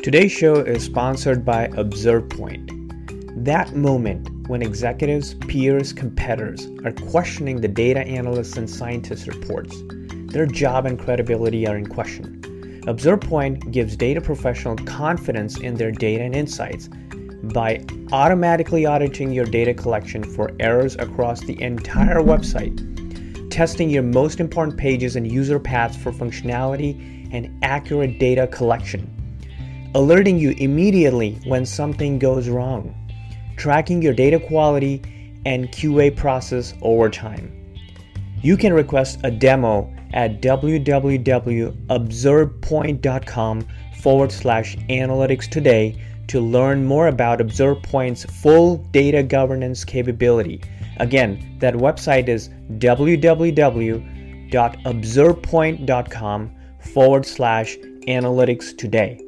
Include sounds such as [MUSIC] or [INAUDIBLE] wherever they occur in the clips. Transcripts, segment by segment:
Today's show is sponsored by ObservePoint. That moment when executives, peers, competitors are questioning the data analysts and scientists' reports, their job and credibility are in question. ObservePoint gives data professionals confidence in their data and insights by automatically auditing your data collection for errors across the entire website, testing your most important pages and user paths for functionality and accurate data collection, alerting you immediately when something goes wrong, tracking your data quality and QA process over time. You can request a demo at www.observepoint.com forward slash analytics today to learn more about ObservePoint's full data governance capability. Again, that website is www.observepoint.com forward slash analytics today.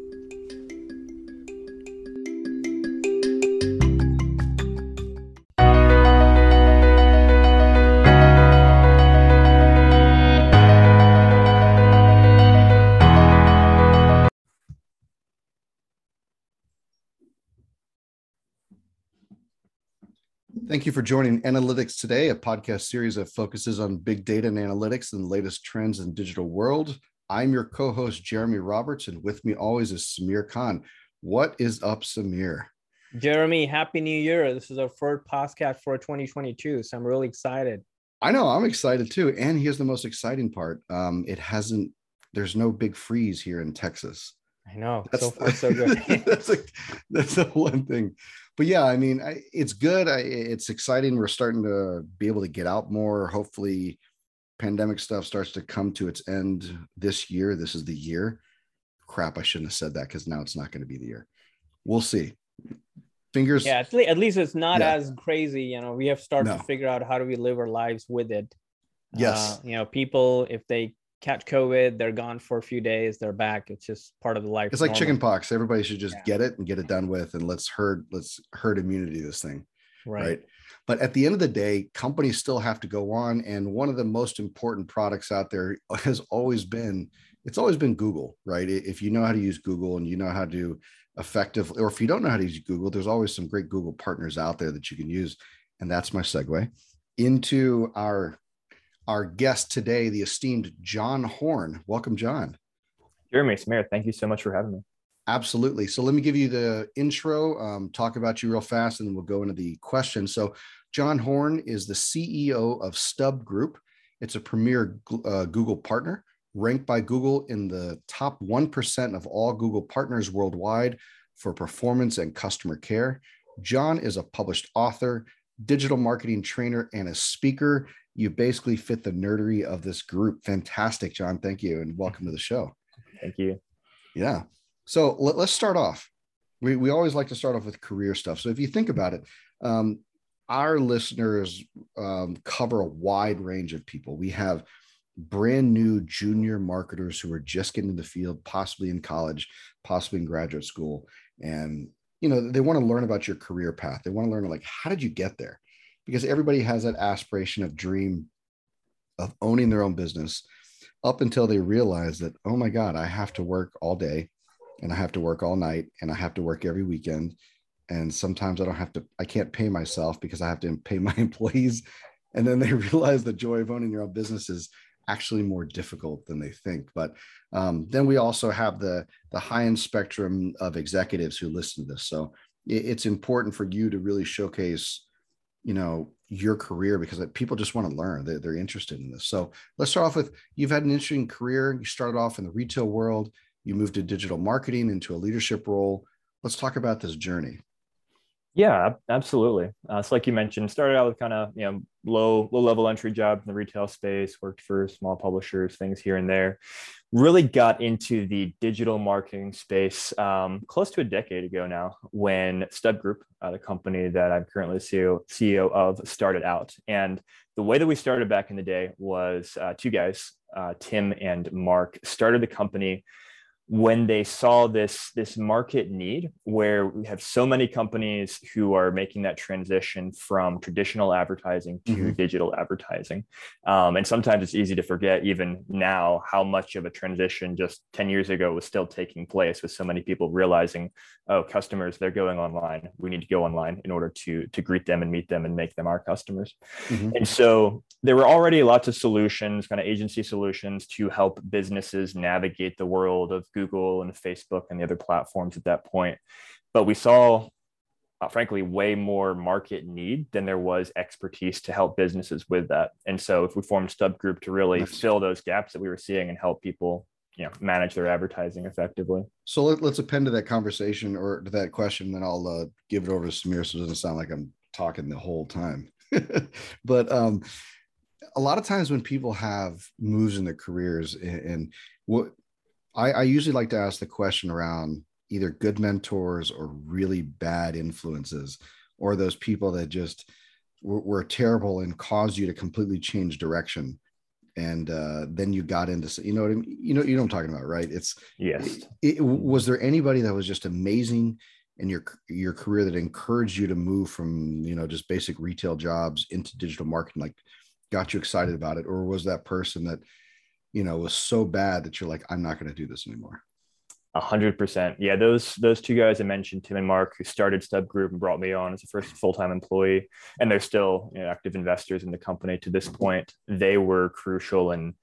Thank you for joining Analytics Today, a podcast series that focuses on big data and analytics and the latest trends in the digital world. I'm your co-host Jeremy Roberts, and with me always is Samir Khan. What is up, Samir? Jeremy, happy new year. This is our first podcast for 2022, so I'm really excited. I know, I'm excited too. And here's the most exciting part. Um, it hasn't there's no big freeze here in Texas. I know. That's, so far, so good. [LAUGHS] that's like that's the one thing but yeah, I mean, I, it's good. I, it's exciting. We're starting to be able to get out more. Hopefully, pandemic stuff starts to come to its end this year. This is the year. Crap, I shouldn't have said that because now it's not going to be the year. We'll see. Fingers. Yeah, at least, at least it's not yeah. as crazy. You know, we have started no. to figure out how do we live our lives with it. Yes. Uh, you know, people if they catch COVID, they're gone for a few days, they're back. It's just part of the life. It's like chicken pox. Everybody should just yeah. get it and get it done with, and let's herd let's herd immunity this thing. Right. right. But at the end of the day, companies still have to go on. And one of the most important products out there [LAUGHS] has always been it's always been Google, right? If you know how to use Google and you know how to effectively, or if you don't know how to use Google, there's always some great Google partners out there that you can use. And that's my segue into our our guest today, the esteemed John Horn. Welcome, John. Jeremy Samir, thank you so much for having me. Absolutely. So let me give you the intro, um, talk about you real fast, and then we'll go into the questions. So John Horn is the CEO of Stub Group. It's a premier uh, Google partner, ranked by Google in the top 1% of all Google partners worldwide for performance and customer care. John is a published author, digital marketing trainer, and a speaker you basically fit the nerdery of this group. Fantastic, John. Thank you, and welcome to the show. Thank you. Yeah. So let, us start off. We, we always like to start off with career stuff. So if you think about it, um, our listeners um, cover a wide range of people. We have brand new junior marketers who are just getting in the field, possibly in college, possibly in graduate school, and you know they want to learn about your career path. They want to learn like how did you get there? because everybody has that aspiration of dream of owning their own business up until they realize that oh my god i have to work all day and i have to work all night and i have to work every weekend and sometimes i don't have to i can't pay myself because i have to pay [LAUGHS] my employees and then they [LAUGHS] realize the joy of owning your own business is actually more difficult than they think. But um, then we also have the the high end spectrum of executives who listen to this. So it, it's important for you to really showcase you know your career because people just want to learn. They're, they're interested in this. So let's start off with you've had an interesting career. You started off in the retail world. You moved to digital marketing into a leadership role. Let's talk about this journey yeah absolutely uh, so like you mentioned started out with kind of you know low low level entry job in the retail space worked for small publishers things here and there really got into the digital marketing space um, close to a decade ago now when Stub Group, uh, the company that I'm currently CEO, CEO of, started out. And the way that we started back in the day was uh, two guys, uh, Tim and Mark, started the company when they saw this this market need where we have so many companies who are making that transition from traditional advertising to mm-hmm. digital advertising um, and sometimes it's easy to forget even now how much of a transition just 10 years ago was still taking place with so many people realizing oh customers they're going online we need to go online in order to to greet them and meet them and make them our customers mm-hmm. and so there were already lots of solutions kind of agency solutions to help businesses navigate the world of Google and Facebook and the other platforms at that point. But we saw, uh, frankly, way more market need than there was expertise to help businesses with that. And so, if we formed Stub Group to really nice. fill those gaps that we were seeing and help people, you know, manage their advertising effectively. So let, us append to that conversation or to that question, then I'll uh, give it over to Samir so it doesn't sound like I'm talking the whole time. [LAUGHS] but um, a lot of times when people have moves in their careers and, and what I, I usually like to ask the question around either good mentors or really bad influences or those people that just were, were terrible and caused you to completely change direction. And uh, then you got into you know what I mean? you know you know what I'm talking about right? It's yes. it, it, was there anybody that was just amazing in your your career that encouraged you to move from you know just basic retail jobs into digital marketing like got you excited about it? Or was that person that you know was so bad that you're like i'm not going to do this anymore a hundred percent. Yeah, those those two guys I mentioned, Tim and Mark, who started Stub Group and brought me on as a first full time employee, and they're still you know, active investors in the company to this point. They were crucial in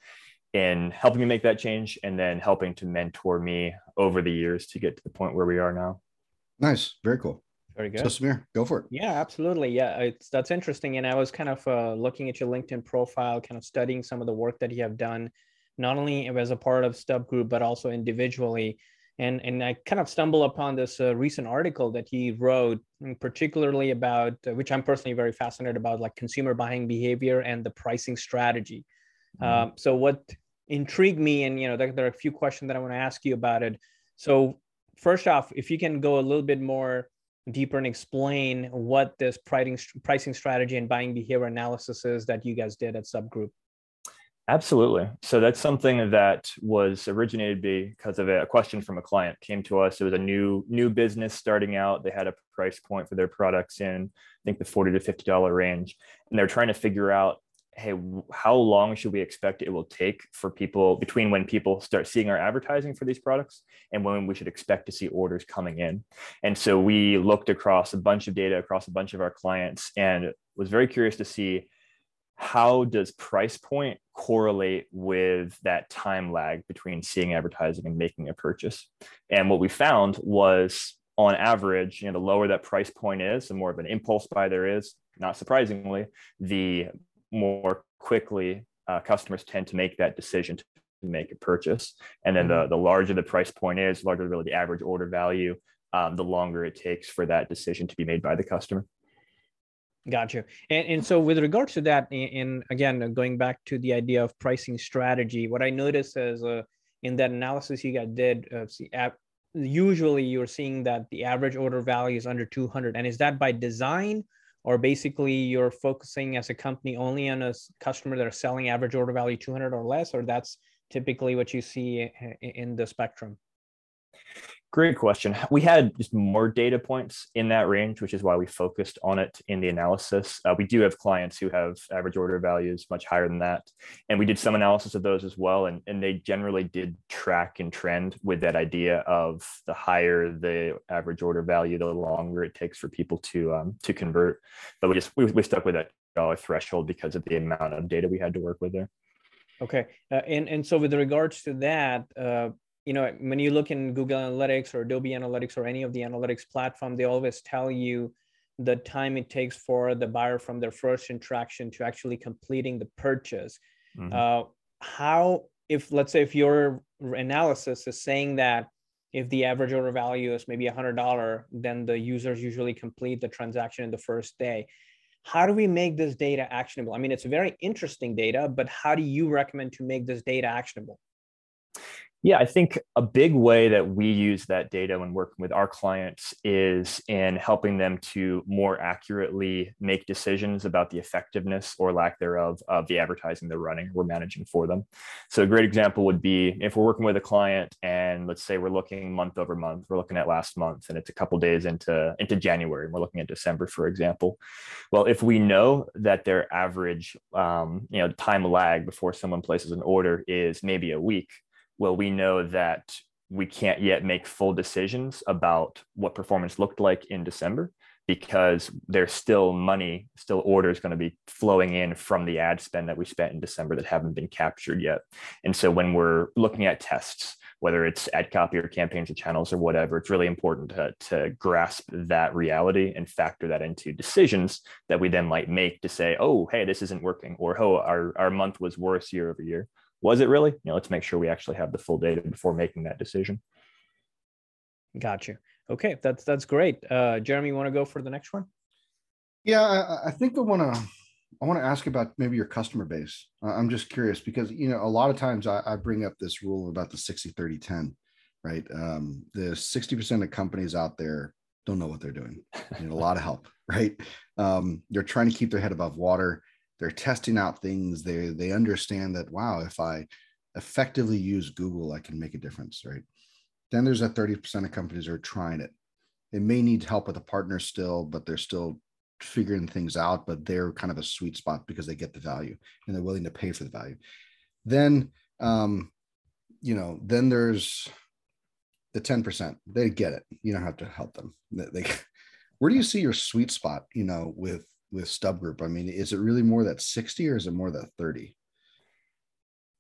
in helping me make that change, and then helping to mentor me over the years to get to the point where we are now. Nice, very cool. Very good. So Samir, go for it. Yeah, absolutely. Yeah, it's that's interesting. And I was kind of uh, looking at your LinkedIn profile, kind of studying some of the work that you have done not only as a part of Stub Group, but also individually. And, and I kind of stumble upon this uh, recent article that he wrote, mm, particularly about, uh, which I'm personally very fascinated about, like consumer buying behavior and the pricing strategy. Mm-hmm. Um, so what intrigued me, and you know, there, there are a few questions that I want to ask you about it. So first off, if you can go a little bit more deeper and explain what this pricing pricing strategy and buying behavior analysis is that you guys did at Stub Group. Absolutely. So that's something that was originated because of a question from a client came to us. It was a new new business starting out. They had a price point for their products in I think the forty to fifty dollar range, and they're trying to figure out, hey, how long should we expect it will take for people between when people start seeing our advertising for these products and when we should expect to see orders coming in. And so we looked across a bunch of data across a bunch of our clients and was very curious to see how does price point correlate with that time lag between seeing advertising and making a purchase? And what we found was on average you know the lower that price point is the more of an impulse buy there is not surprisingly the more quickly uh, customers tend to make that decision to make a purchase. And then mm-hmm. the, the larger the price point is larger really the average order value um, the longer it takes for that decision to be made by the customer Gotcha. And, and so with regards to that, and again, going back to the idea of pricing strategy, what I noticed is uh, in that analysis you guys did, uh, see, usually you're seeing that the average order value is under 200. And is that by design or basically you're focusing as a company only on a customer that are selling average order value 200 or less, or that's typically what you see in the spectrum? Great question. We had just more data points in that range, which is why we focused on it in the analysis. Uh, we do have clients who have average order values much higher than that. And we did some analysis of those as well. And, and they generally did track and trend with that idea of the higher the average order value, the longer it takes for people to um, to convert. But we just we, we stuck with that dollar threshold because of the amount of data we had to work with there. Okay. Uh, and, and so with regards to that, uh, you know, when you look in Google Analytics or Adobe Analytics or any of the analytics platform, they always tell you the time it takes for the buyer from their first interaction to actually completing the purchase. Mm-hmm. Uh, how, if let's say, if your analysis is saying that if the average order value is maybe $100, then the users usually complete the transaction in the first day. How do we make this data actionable? I mean, it's very interesting data, but how do you recommend to make this data actionable? Yeah, I think a big way that we use that data when working with our clients is in helping them to more accurately make decisions about the effectiveness or lack thereof of the advertising they're running, we're managing for them. So, a great example would be if we're working with a client and let's say we're looking month over month, we're looking at last month and it's a couple days into, into January, and we're looking at December, for example. Well, if we know that their average um, you know, time lag before someone places an order is maybe a week well, we know that we can't yet make full decisions about what performance looked like in December because there's still money, still orders going to be flowing in from the ad spend that we spent in December that haven't been captured yet. And so when we're looking at tests, whether it's ad copy or campaigns or channels or whatever, it's really important to, to grasp that reality and factor that into decisions that we then might make to say, oh, hey, this isn't working, or oh, our, our month was worse year over year was it really? You know, let's make sure we actually have the full data before making that decision. Got you. Okay, that's that's great. Uh, Jeremy, you want to go for the next one? Yeah, I, I think I want to I want to ask about maybe your customer base. I'm just curious because you know a lot of times I, I bring up this rule about the 60 30 10, right? Um, the 60% of companies out there don't know what they're doing. They need a lot of help, [LAUGHS] right? Um, they're trying to keep their head above water they're testing out things. They they understand that wow if i effectively use google i can make a difference right? Then there's a 30% of companies are trying it. They may need help with a partner still but they're still figuring things out but they're kind of a sweet spot because they get the value and they're willing to pay for the value. Then um you know then there's the 10% they get it. You don't have to help them. They, they [LAUGHS] where do you see your sweet spot you know with with stub group i mean is it really more that 60 or is it more that 30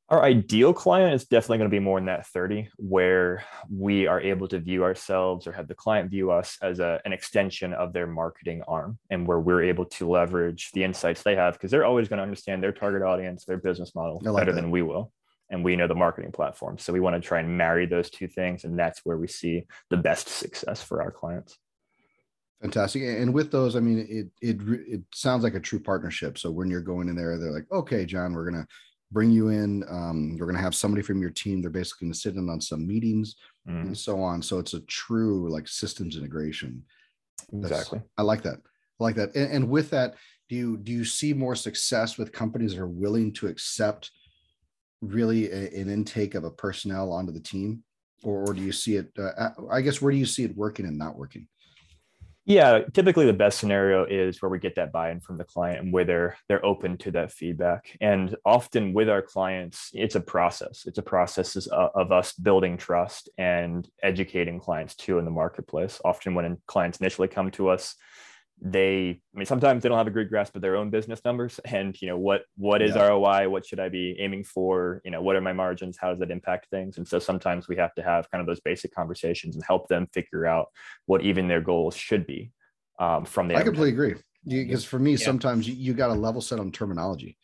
our ideal client is definitely going to be more in that 30 where we are able to view ourselves or have the client view us as a, an extension of their marketing arm and where we're able to leverage the insights they have because they're always going to understand their target audience their business model like better that. than we will. And we know the marketing platform. So we want to try and marry those two things and that's where we see the best success for our clients Fantastic. And with those, I mean, it it it sounds like a true partnership. So when you're going in there, they're like, okay, John, we're gonna bring you in. Um, we're gonna have somebody from your team. They're basically gonna sit in on some meetings mm. and so on. So it's a true like systems integration. Exactly. I like that. I like that. And, and with that, do you do you see more success with companies that are willing to accept really a, an intake of a personnel onto the team, or, or do you see it? Uh, I guess where do you see it working and not working? Yeah, typically the best scenario is where we get that buy-in from the client and where they're they're open to that feedback. And often with our clients, it's a process. It's a process of us building trust and educating clients too in the marketplace. Often when clients initially come to us, they i mean sometimes they don't have a good grasp of their own business numbers [LAUGHS] and you know what what is yeah. roi what should i be aiming for? You know what are my margins? How does that impact things? And so sometimes we have to have kind of those basic conversations and help them figure out what even their goals should be um, from the i completely agree. Because for me yeah. sometimes you, you got to level set on terminology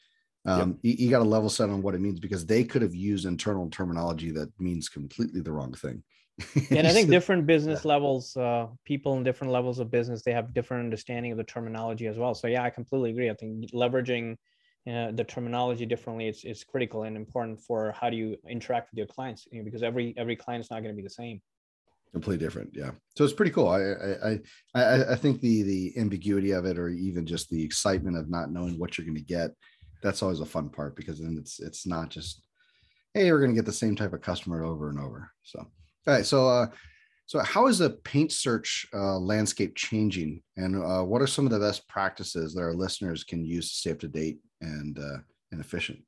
um, yep. you, you got to level set on what it means because they could have used internal terminology that means completely the wrong thing [LAUGHS] and I think different business levels, uh, people in different levels of business, they have different understanding of the terminology as well. So yeah, I completely agree. I think leveraging uh, the terminology differently is, is critical and important for how do you interact with your clients you know, because every every client is not going to be the same completely different yeah so it's pretty cool I, I i i think the the ambiguity of it or even just the excitement of not knowing what you're going to get that's always a fun part because then it's it's not just hey we're going to get the same type of customer over and over so all right. So, uh, so how is the paid search uh, landscape changing, and uh, what are some of the best practices that our listeners can use to stay up to date and uh, and efficient?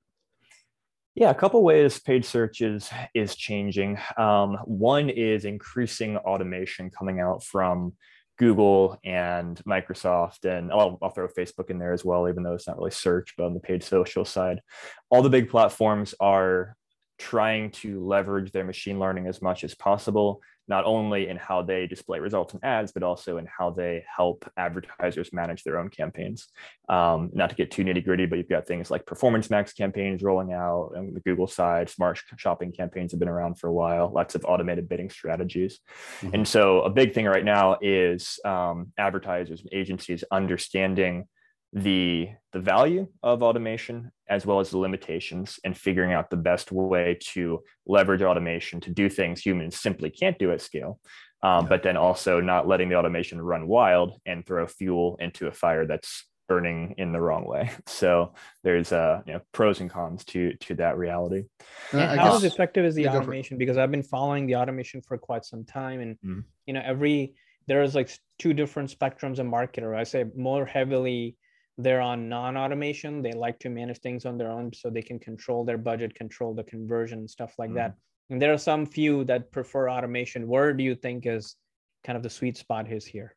Yeah, a couple ways paid search is is changing. Um, one is increasing automation coming out from Google and Microsoft, and oh, I'll, I'll, throw Facebook in there as well, even though it's not really search, but on the paid social side, all the big platforms are trying to leverage their machine learning as much as possible, not only in how they display results in ads, but also in how they help advertisers manage their own campaigns. Um, not to get too nitty gritty, but you've got things like performance max campaigns rolling out on the Google side, smart shopping campaigns have been around for a while, lots of automated bidding strategies. Mm-hmm. And so a big thing right now is um, advertisers and agencies understanding the the value of automation as well as the limitations and figuring out the best way to leverage automation to do things humans simply can't do at scale. Um, yeah. but then also not letting the automation run wild and throw fuel into a fire that's burning in the wrong way. [LAUGHS] So there's uh you know pros and cons to to that reality. And how guess, effective is the automation? Because i've been following the automation for quite some time and mm-hmm. you know every there's like two different spectrums of marketer i say more heavily they're on non-automation. They like to manage things on their own so they can control their budget control the conversion stuff like mm. that and there are some few that prefer automation. Where do you think is kind of the sweet spot is here?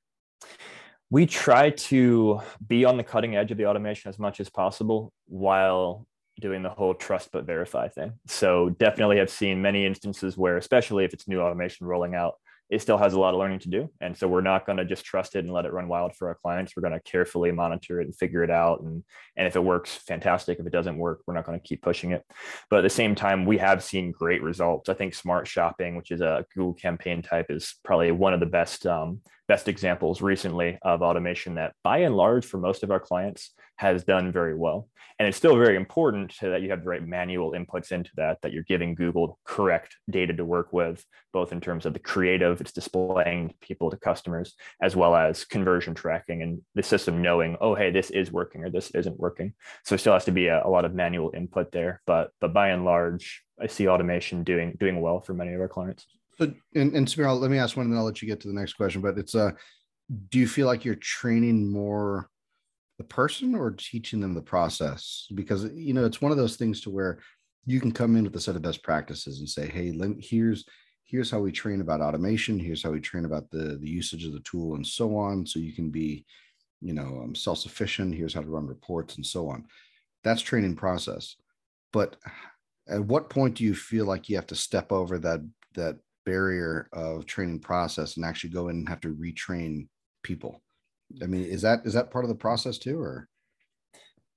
We try to be on the cutting edge of the automation as much as possible while doing the whole trust but verify thing. So definitely have seen many instances where especially if it's new automation rolling out it still has a lot of learning to do. And so we're not going to just trust it and let it run wild for our clients. We're going to carefully monitor it and figure it out. And, and if it works, fantastic. If it doesn't work, we're not going to keep pushing it. But at the same time, we have seen great results. I think smart shopping, which is a Google campaign type, is probably one of the best um, best examples recently of automation that by and large for most of our clients has done very well. And it's still very important that you have the right manual inputs into that that you're giving google correct data to work with both in terms of the creative it's displaying people to customers as well as conversion tracking and the system knowing oh hey this is working or this isn't working. So it still has to be a, a lot of manual input there. But but by and large i see automation doing doing well for many of our clients so, and, and Samir, let me ask one, and then I'll let you get to the next question. But it's uh, do you feel like you're training more the person or teaching them the process? Because you know, it's one of those things to where you can come in with a set of best practices and say, "Hey, let, here's here's how we train about automation. Here's how we train about the the usage of the tool, and so on. So you can be, you know, um, self sufficient. Here's how to run reports, and so on. That's training process. But at what point do you feel like you have to step over that that barrier of training process and actually go in and have to retrain people i mean is that is that part of the process too or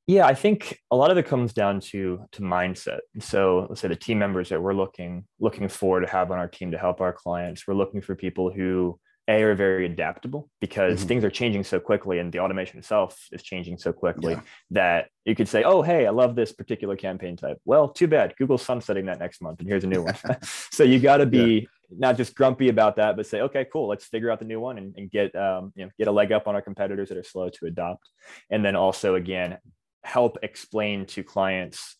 yeah i think a lot of it comes down to to mindset so let's say the team members that we're looking looking for to have on our team to help our clients we're looking for people who a are very adaptable because mm-hmm. things are changing so quickly and the automation itself is changing so quickly yeah. that you could say oh hey i love this particular campaign type well too bad google's sunsetting that next month and here's a new one [LAUGHS] [LAUGHS] so you got to be. Not just grumpy about that but say okay cool let's figure out the new one and, and get um, you know get a leg up on our competitors that are slow to adopt. And then also again help explain to clients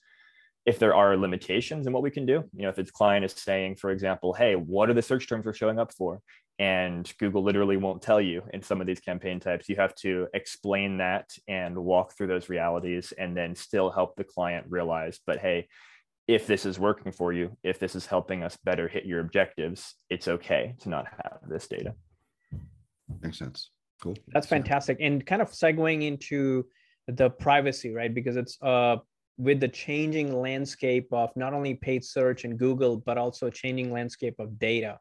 if there are limitations in what we can do. You know if its client is saying for example hey what are the search terms we're showing up for? And Google literally won't tell you in some of these campaign types. You have to explain that and walk through those realities and then still help the client realize, but hey, if this is working for you, if this is helping us better hit your objectives, it's okay to not have this data. Makes sense. Cool. That's fantastic. And kind of segueing into the privacy, right? Because it's uh with the changing landscape of not only paid search and Google, but also changing landscape of data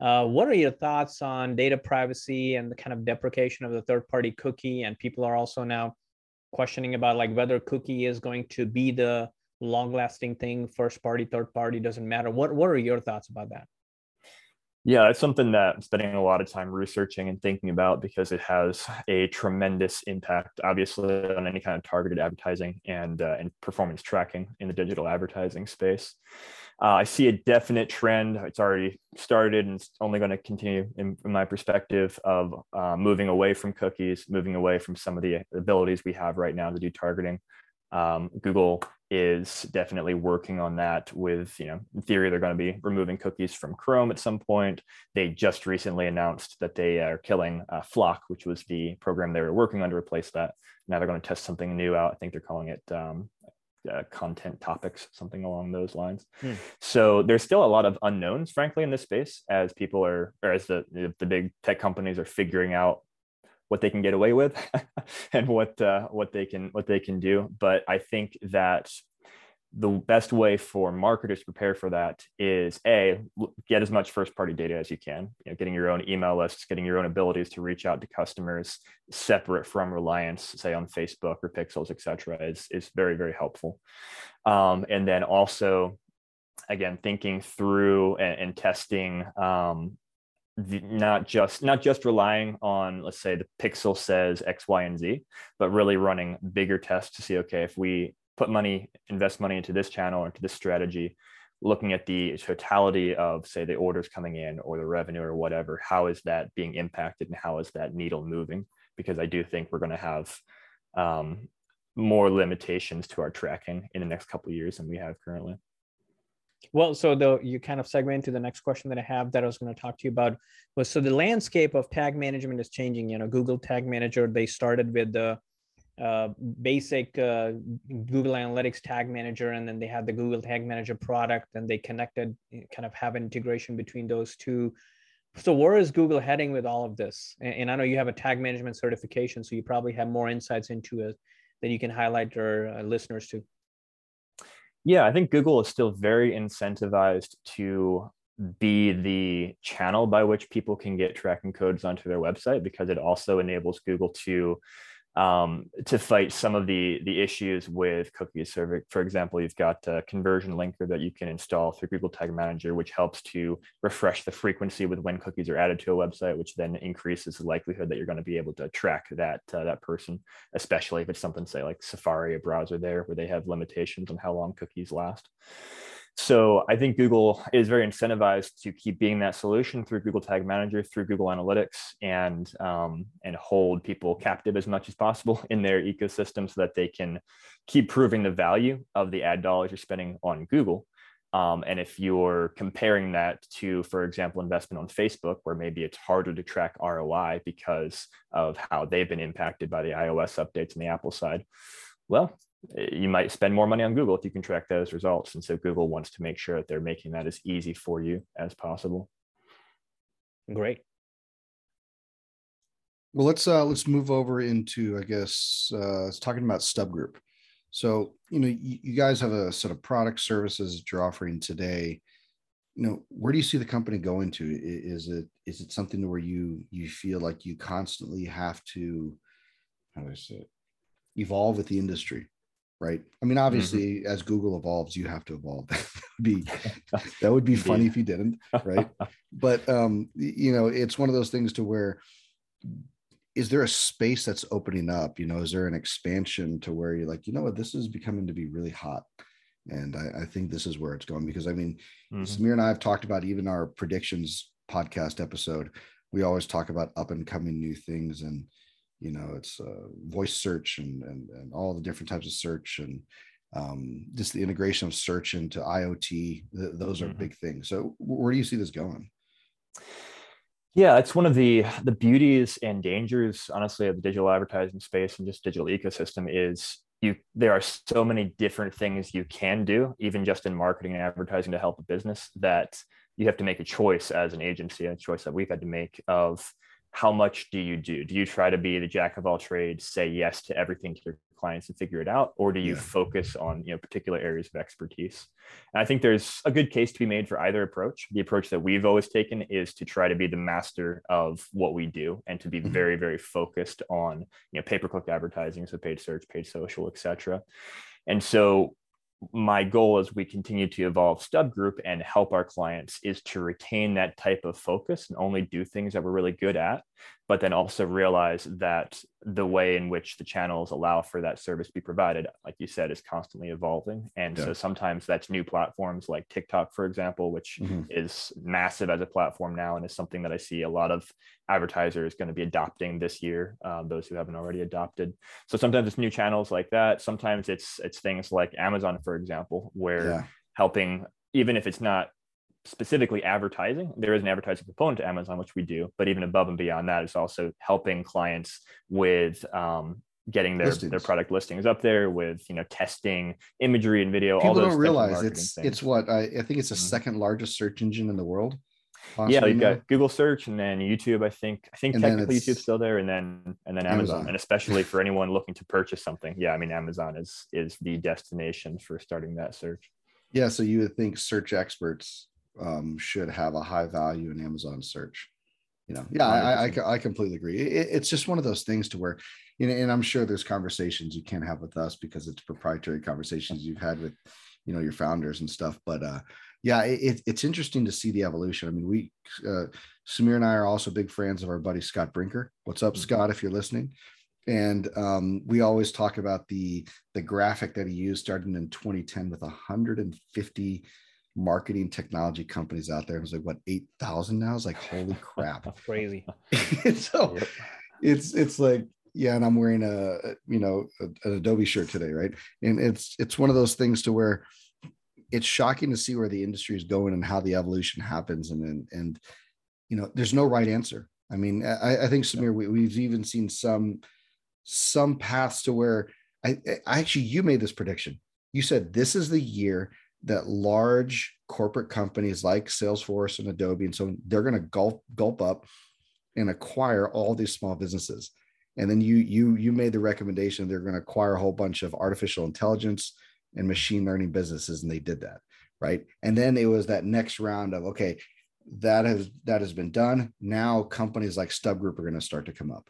uh, what are your thoughts on data privacy and the kind of deprecation of the third party cookie? And people are also now questioning about like whether cookie is going to be the long lasting thing, first party, third party, doesn't matter. What, what are your thoughts about that? Yeah, it's something that I'm spending a lot of time researching and thinking about because it has a tremendous impact, obviously, on any kind of targeted advertising and uh, and performance tracking in the digital advertising space. Uh, I see a definite trend. It's already started and it's only going to continue, in, in my perspective, of uh, moving away from cookies, moving away from some of the abilities we have right now to do targeting. Um, Google is definitely working on that with, you know, in theory, they're going to be removing cookies from Chrome at some point. They just recently announced that they are killing uh, FLoC, which was the program they were working on to replace that. Now they're going to test something new out. I think they're calling it um, uh, content topics, something along those lines. Hmm. So there's still a lot of unknowns, frankly, in this space as people are, or as the the big tech companies are figuring out what they can get away with [LAUGHS] and what uh, what they can what they can do. But I think that the best way for marketers to prepare for that is a get as much first party data as you can you know, getting your own email lists getting your own abilities to reach out to customers separate from reliance say on facebook or pixels etc is, is very very helpful um, and then also again thinking through and, and testing um, the, not just not just relying on let's say the pixel says x y and z but really running bigger tests to see okay if we put money invest money into this channel or into this strategy looking at the totality of say the orders coming in or the revenue or whatever how is that being impacted and how is that needle moving? Because i do think we're going to have um, more limitations to our tracking in the next couple years than we have currently well, so the you kind of segue into the next question that I have that I was going to talk to you about was so the landscape of tag management is changing. You know, Google Tag Manager they started with the uh, basic uh, Google Analytics Tag Manager, and then they had the Google Tag Manager product, and they connected, kind of have integration between those two. So where is Google heading with all of this? And, and I know you have a tag management certification, so you probably have more insights into it that you can highlight our uh, listeners to. Yeah, I think Google is still very incentivized to be the channel by which people can get tracking codes onto their website because it also enables Google to um, to fight some of the the issues with cookies. So, for example, you've got a conversion linker that you can install through Google Tag Manager, which helps to refresh the frequency with when cookies are added to a website, which then increases the likelihood that you're going to be able to track that uh, that person, especially if it's something say like Safari, a browser there, where they have limitations on how long cookies last. So I think Google is very incentivized to keep being that solution through Google Tag Manager, through Google Analytics, and um, and hold people captive as much as possible [LAUGHS] in their ecosystem, so that they can keep proving the value of the ad dollars you're spending on Google. Um, and if you're comparing that to, for example, investment on Facebook, where maybe it's harder to track ROI because of how they've been impacted by the iOS updates on the Apple side, well, you might spend more money on Google if you can track those results. And so Google wants to make sure that they're making that as easy for you as possible. Great. Well, let's uh, let's move over into I guess uh, talking about Stub Group. So you know you, you guys have a set of product services that you're offering today. You know where do you see the company going to? Is it is it something where you you feel like you constantly have to how do I say it evolve with the industry? Right? I mean, obviously, mm-hmm. as Google evolves, you have to evolve. [LAUGHS] that would be [LAUGHS] that would be funny if you didn't, [LAUGHS] right? but um, you know, it's one of those things to where is there a space that's opening up? You know, is there an expansion to where you're like, you know what, this is becoming to be really hot. And I, I think this is where it's going because I mean, mm-hmm. Samir and I have talked about even our predictions podcast episode. We always talk about up and coming new things and you know it's uh, voice search and, and and all the different types of search and um, just the integration of search into iot th- those are mm-hmm. big things so where do you see this going yeah it's one of the the beauties and dangers honestly of the digital advertising space and just digital ecosystem is you there are so many different things you can do even just in marketing and advertising to help a business that you have to make a choice as an agency a choice that we've had to make of how much do you do? Do you try to be the jack of all trades, say yes to everything to your clients and figure it out, or do you yeah. focus on you know particular areas of expertise? And I think there's a good case to be made for either approach. The approach that we've always taken is to try to be the master of what we do and to be mm-hmm. very very focused on you know pay per click advertising, so paid search, paid social, etc. And so my goal as we continue to evolve stub group and help our clients is to retain that type of focus and only do things that we're really good at but then also realize that the way in which the channels allow for that service to be provided like you said is constantly evolving and yeah. so sometimes that's new platforms like tiktok for example which mm-hmm. is massive as a platform now and is something that i see a lot of advertisers going to be adopting this year um, those who haven't already adopted so sometimes it's new channels like that sometimes it's it's things like amazon for example where yeah. helping even if it's not specifically advertising. There is an advertising component to Amazon, which we do, but even above and beyond that, it's also helping clients with um, getting their, their product listings up there with you know testing imagery and video. People all those don't realize it's things. it's what I, I, think it's the mm-hmm. second largest search engine in the world. Yeah, you've got Google search and then YouTube. I think I think and technically YouTube's still there, and then and then Amazon. Amazon. and especially for anyone looking to purchase something. Yeah, I mean Amazon is is the destination for starting that search. Yeah, so you would think search experts um, should have a high value in Amazon search. You know, yeah, I, I, I, completely agree. It, it's just one of those things to where, you know, and I'm sure there's conversations you can't have with us because it's proprietary conversations you've had with, you know, your founders and stuff. But uh, yeah, it, it's interesting to see the evolution. I mean, we uh, Samir and I are also big fans of our buddy Scott Brinker. What's up, mm-hmm. Scott? If you're listening, and um, we always talk about the the graphic that he used starting in 2010 with 150 marketing technology companies out there. It was like what 8,000 now. It's like holy [LAUGHS] crap, That's crazy. [LAUGHS] so yep. it's it's like yeah, and I'm wearing a you know a, an Adobe shirt today, right? And it's it's one of those things to where it's shocking to see where the industry is going and how the evolution happens, and and, and you know there's no right answer. I mean, I, I think Samir, we, we've even seen some some paths to where I, I actually you made this prediction. You said this is the year that large corporate companies like Salesforce and Adobe and so they're going to gulp gulp up and acquire all these small businesses. And then you you you made the recommendation they're going to acquire a whole bunch of artificial intelligence and machine learning businesses and they did that right? And then it was that next round of okay that has that has been done. Now companies like stub group are going to start to come up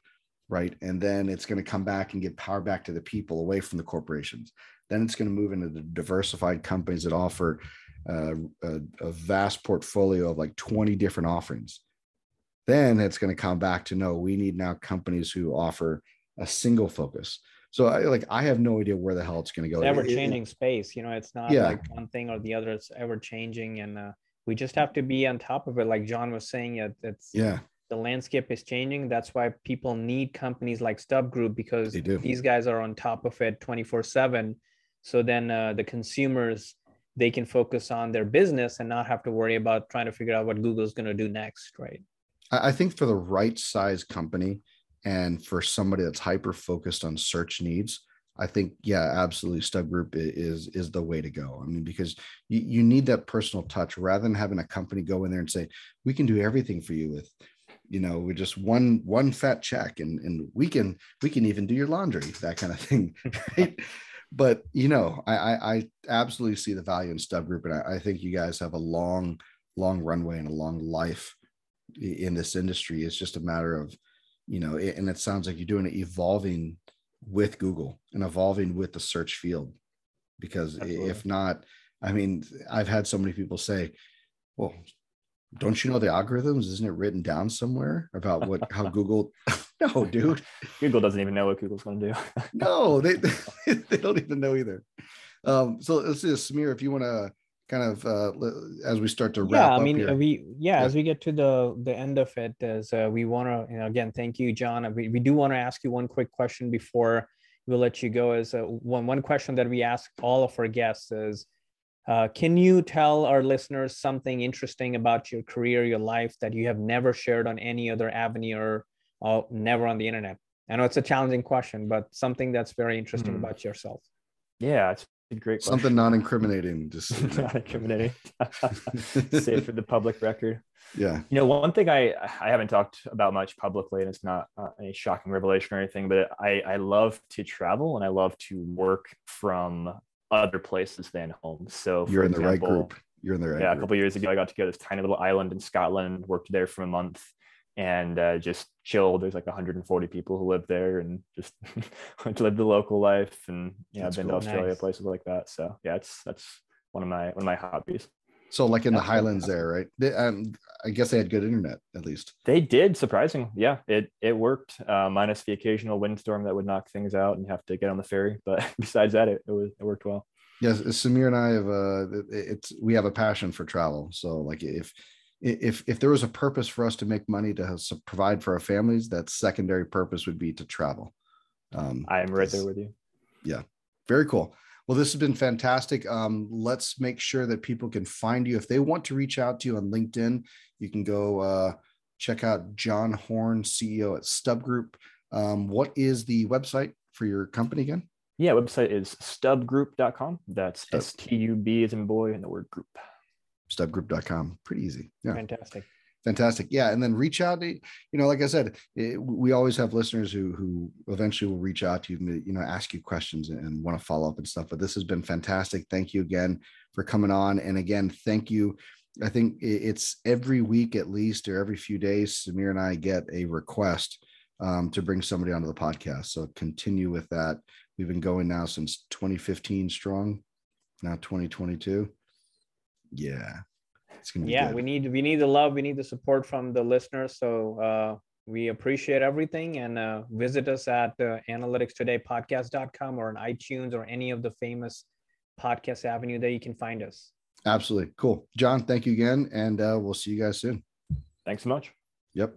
right? And then it's going to come back and give power back to the people away from the corporations then it's going to move into the diversified companies that offer uh, a, a vast portfolio of like 20 different offerings then it's going to come back to no we need now companies who offer a single focus so I like I have no idea where the hell it's going to go. Ever changing space, you know, it's not yeah. like one thing or the other. It's ever changing, and uh, we just have to be on top of it. Like John was saying, it, it's yeah, the landscape is changing. That's why people need companies like Stub Group because these guys are on top of it twenty four seven. So then uh, the consumers they can focus on their business and not have to worry about trying to figure out what Google's going to do next, right? I think for the right size company and for somebody that's hyper focused on search needs, I think yeah, absolutely. Stub Group is is the way to go. I mean, because you, you need that personal touch rather than having a company go in there and say we can do everything for you with, you know, with just one one fat check and and we can we can even do your laundry that kind of thing, [LAUGHS] right? But you know, I, I, I absolutely see the value in Stub Group, and I, I think you guys have a long long runway and a long life in this industry. It's just a matter of, you know, and it sounds like you're doing it evolving with Google and evolving with the search field. Because Absolutely. if not, I mean, I've had so many people say, well, don't you know the algorithms? Isn't it written down somewhere about what how [LAUGHS] Google? [LAUGHS] no, [LAUGHS] dude. Google doesn't even know what Google's going to do. [LAUGHS] no, they they don't even know either. Um, so let's see, Samir, if you want to kind of uh, as we start to wrap yeah i mean here. we yeah, yeah, as we get to the the end of it as uh, we want to you know again thank you john we, we do want to ask you one quick question before we'll let you go Is uh, one one question that we ask all of our guests is uh, can you tell our listeners something interesting about your career your life that you have never shared on any other avenue or uh, never on the internet. I know it's a challenging question but something that's very interesting mm. about yourself. Yeah it's a great question. something non-incriminating [LAUGHS] just non-incriminating [LAUGHS] safe for the public record. Yeah. You know one thing i i haven't talked about much publicly and it's not uh, a shocking revelation or anything but i i love to travel and i love to work from other places than home. So you're in example, the right group. You're in the right yeah group. a couple years ago i got to go to this tiny little island in scotland worked there for a month and uh, just chill. There's like 140 people who live there and just [LAUGHS] live the local life. And yeah, I've been cool. to Australia, nice. places like that. So yeah, it's that's one of my one of my hobbies. So like in the Highlands there, right? They, um, I guess they had good internet at least. They did, surprising. Yeah, it it worked. Uh, minus the occasional windstorm that would knock things out and you have to get on the ferry. But [LAUGHS] besides that, it, it was it worked well. Yes, Samir and I have uh, it's we have a passion for travel. So like if if if there was a purpose for us to make money to provide for our families, that secondary purpose would be to travel. Um, I am right there with you. Yeah, very cool. Well, this has been fantastic. Um, let's make sure that people can find you. If they want to reach out to you on LinkedIn, you can go uh, check out John Horn, CEO at Stub Group. Um, what is the website for your company again? Yeah, website is stubgroup.com. That's S T U B as in boy and the word group stubgroup.com. Pretty easy. Yeah. Fantastic. Fantastic. Yeah. And then reach out to, you know, like I said, it, we always have listeners who, who eventually will reach out to you, you know, ask you questions and want to follow up and stuff. But this has been fantastic. Thank you again for coming on. And again, thank you. I think it's every week at least, or every few days, Samir and I get a request um, to bring somebody onto the podcast. So continue with that. We've been going now since 2015 strong, now 2022 Yeah. It's gonna be yeah, good. we need we need the love, we need the support from the listeners. So uh we appreciate everything and uh, visit us at uh, analyticstodaypodcast.com or on iTunes or any of the famous podcast avenue that you can find us. Absolutely. Cool. John, thank you again. And uh, we'll see you guys soon. Thanks so much. Yep.